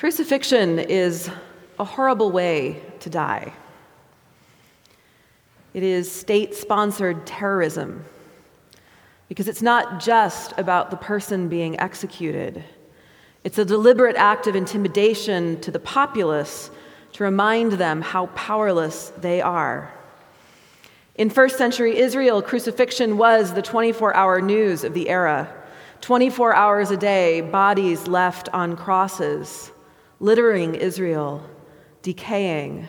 Crucifixion is a horrible way to die. It is state sponsored terrorism because it's not just about the person being executed. It's a deliberate act of intimidation to the populace to remind them how powerless they are. In first century Israel, crucifixion was the 24 hour news of the era. 24 hours a day, bodies left on crosses littering Israel, decaying,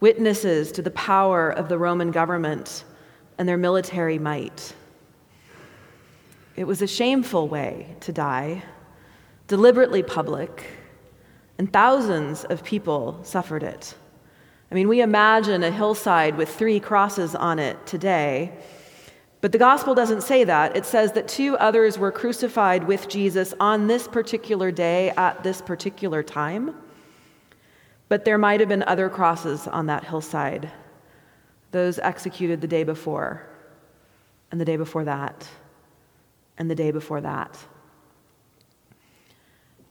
witnesses to the power of the Roman government and their military might. It was a shameful way to die, deliberately public, and thousands of people suffered it. I mean, we imagine a hillside with three crosses on it today but the gospel doesn't say that. It says that two others were crucified with Jesus on this particular day at this particular time. But there might have been other crosses on that hillside, those executed the day before, and the day before that, and the day before that.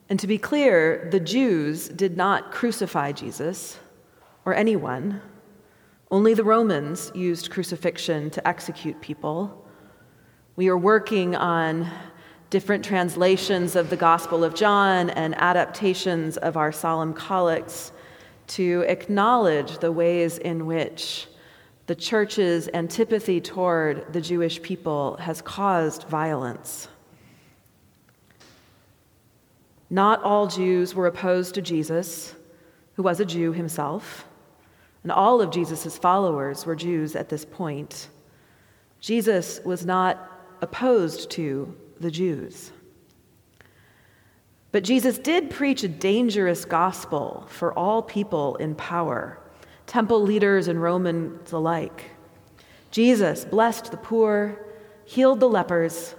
And to be clear, the Jews did not crucify Jesus or anyone. Only the Romans used crucifixion to execute people. We are working on different translations of the Gospel of John and adaptations of our solemn collects to acknowledge the ways in which the church's antipathy toward the Jewish people has caused violence. Not all Jews were opposed to Jesus, who was a Jew himself and all of Jesus' followers were Jews at this point. Jesus was not opposed to the Jews. But Jesus did preach a dangerous gospel for all people in power, temple leaders and Romans alike. Jesus blessed the poor, healed the lepers,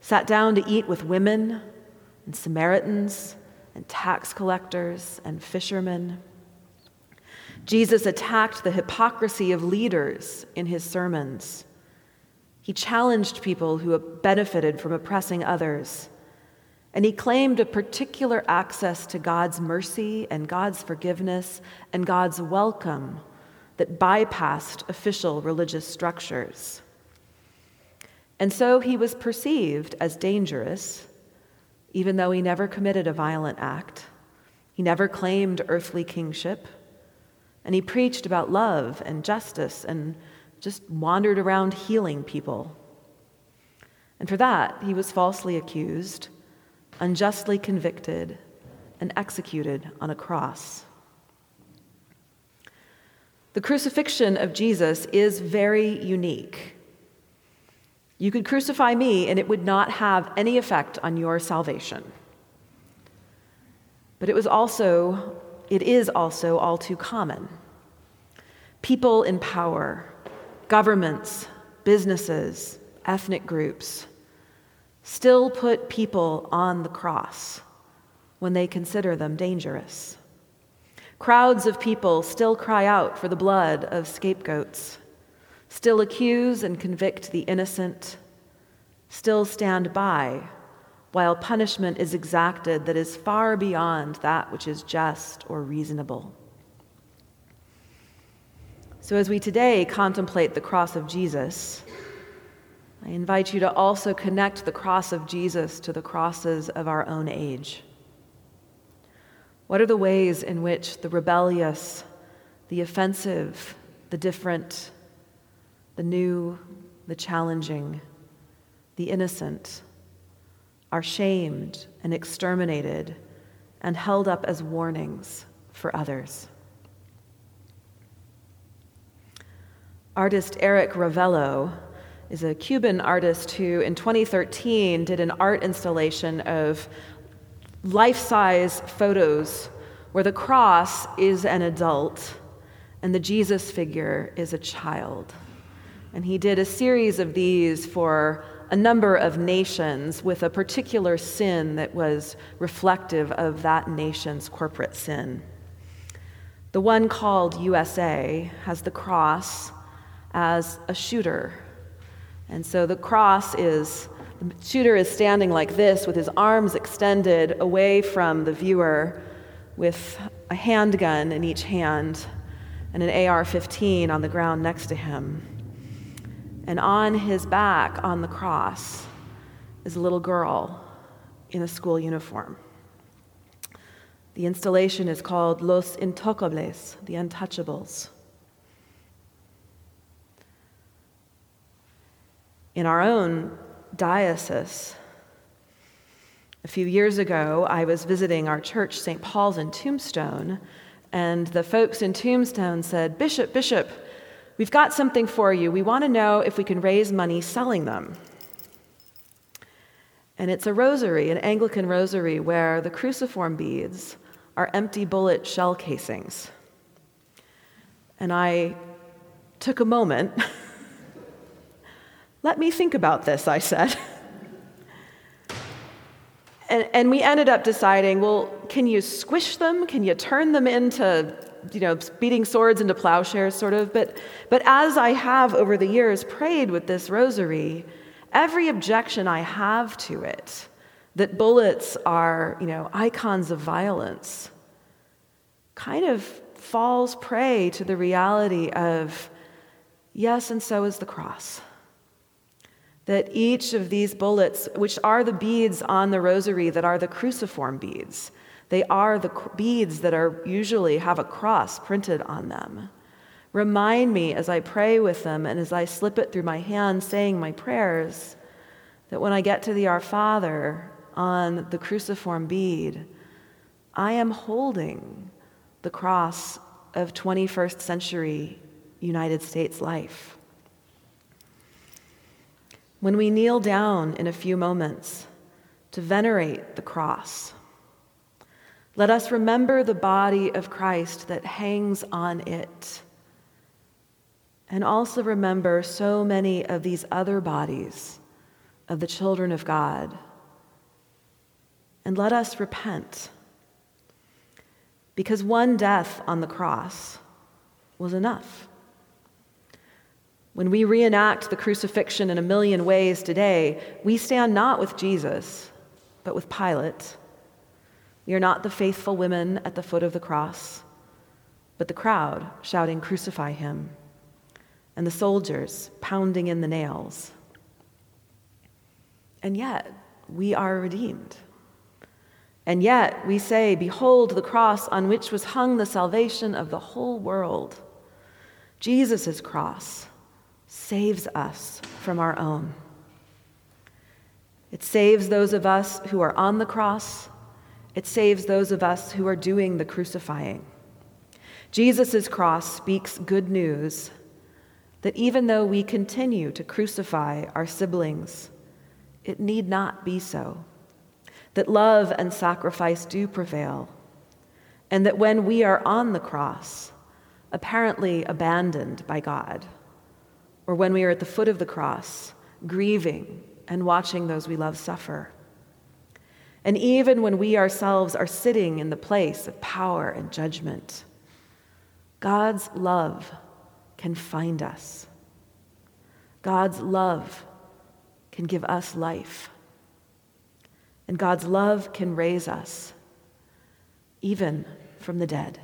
sat down to eat with women and Samaritans and tax collectors and fishermen. Jesus attacked the hypocrisy of leaders in his sermons. He challenged people who benefited from oppressing others. And he claimed a particular access to God's mercy and God's forgiveness and God's welcome that bypassed official religious structures. And so he was perceived as dangerous, even though he never committed a violent act. He never claimed earthly kingship. And he preached about love and justice and just wandered around healing people. And for that, he was falsely accused, unjustly convicted, and executed on a cross. The crucifixion of Jesus is very unique. You could crucify me, and it would not have any effect on your salvation. But it was also it is also all too common. People in power, governments, businesses, ethnic groups still put people on the cross when they consider them dangerous. Crowds of people still cry out for the blood of scapegoats, still accuse and convict the innocent, still stand by while punishment is exacted that is far beyond that which is just or reasonable. So, as we today contemplate the cross of Jesus, I invite you to also connect the cross of Jesus to the crosses of our own age. What are the ways in which the rebellious, the offensive, the different, the new, the challenging, the innocent, are shamed and exterminated and held up as warnings for others. Artist Erik Ravelo is a Cuban artist who, in 2013, did an art installation of life size photos where the cross is an adult and the Jesus figure is a child. And he did a series of these for a number of nations with a particular sin that was reflective of that nation's corporate sin. The one called USA has the cross as a shooter. And so the cross is, the shooter is standing like this with his arms extended away from the viewer, with a handgun in each hand and an AR 15 on the ground next to him. And on his back, on the cross, is a little girl in a school uniform. The installation is called Los Intocables, the Untouchables. In our own diocese, a few years ago, I was visiting our church, St. Paul's in Tombstone, and the folks in Tombstone said, Bishop, Bishop, we've got something for you. We want to know if we can raise money selling them. And it's a rosary, an Anglican rosary, where the cruciform beads are empty bullet shell casings. And I took a moment. Let me think about this, I said. and, and we ended up deciding well, can you squish them? Can you turn them into, you know, beating swords into plowshares, sort of? But, but as I have over the years prayed with this rosary, every objection I have to it, that bullets are, you know, icons of violence, kind of falls prey to the reality of, yes, and so is the cross. That each of these bullets, which are the beads on the rosary that are the cruciform beads, they are the beads that are usually have a cross printed on them. Remind me as I pray with them and as I slip it through my hand saying my prayers that when I get to the Our Father on the cruciform bead, I am holding the cross of 21st century United States life. When we kneel down in a few moments to venerate the cross, let us remember the body of Christ that hangs on it. And also remember so many of these other bodies of the children of God. And let us repent. Because one death on the cross was enough. When we reenact the crucifixion in a million ways today, we stand not with Jesus, but with Pilate. We are not the faithful women at the foot of the cross, but the crowd shouting, Crucify him, and the soldiers pounding in the nails. And yet, we are redeemed. And yet, we say, Behold the cross on which was hung the salvation of the whole world. Jesus' cross saves us from our own. It saves those of us who are on the cross, it saves those of us who are doing the crucifying. Jesus' cross speaks good news that even though we continue to crucify our siblings, it need not be so. That love and sacrifice do prevail. And that when we are on the cross, apparently abandoned by God, or when we are at the foot of the cross, grieving and watching those we love suffer, and even when we ourselves are sitting in the place of power and judgment, God's love can find us. God's love can give us life. And God's love can raise us, even from the dead.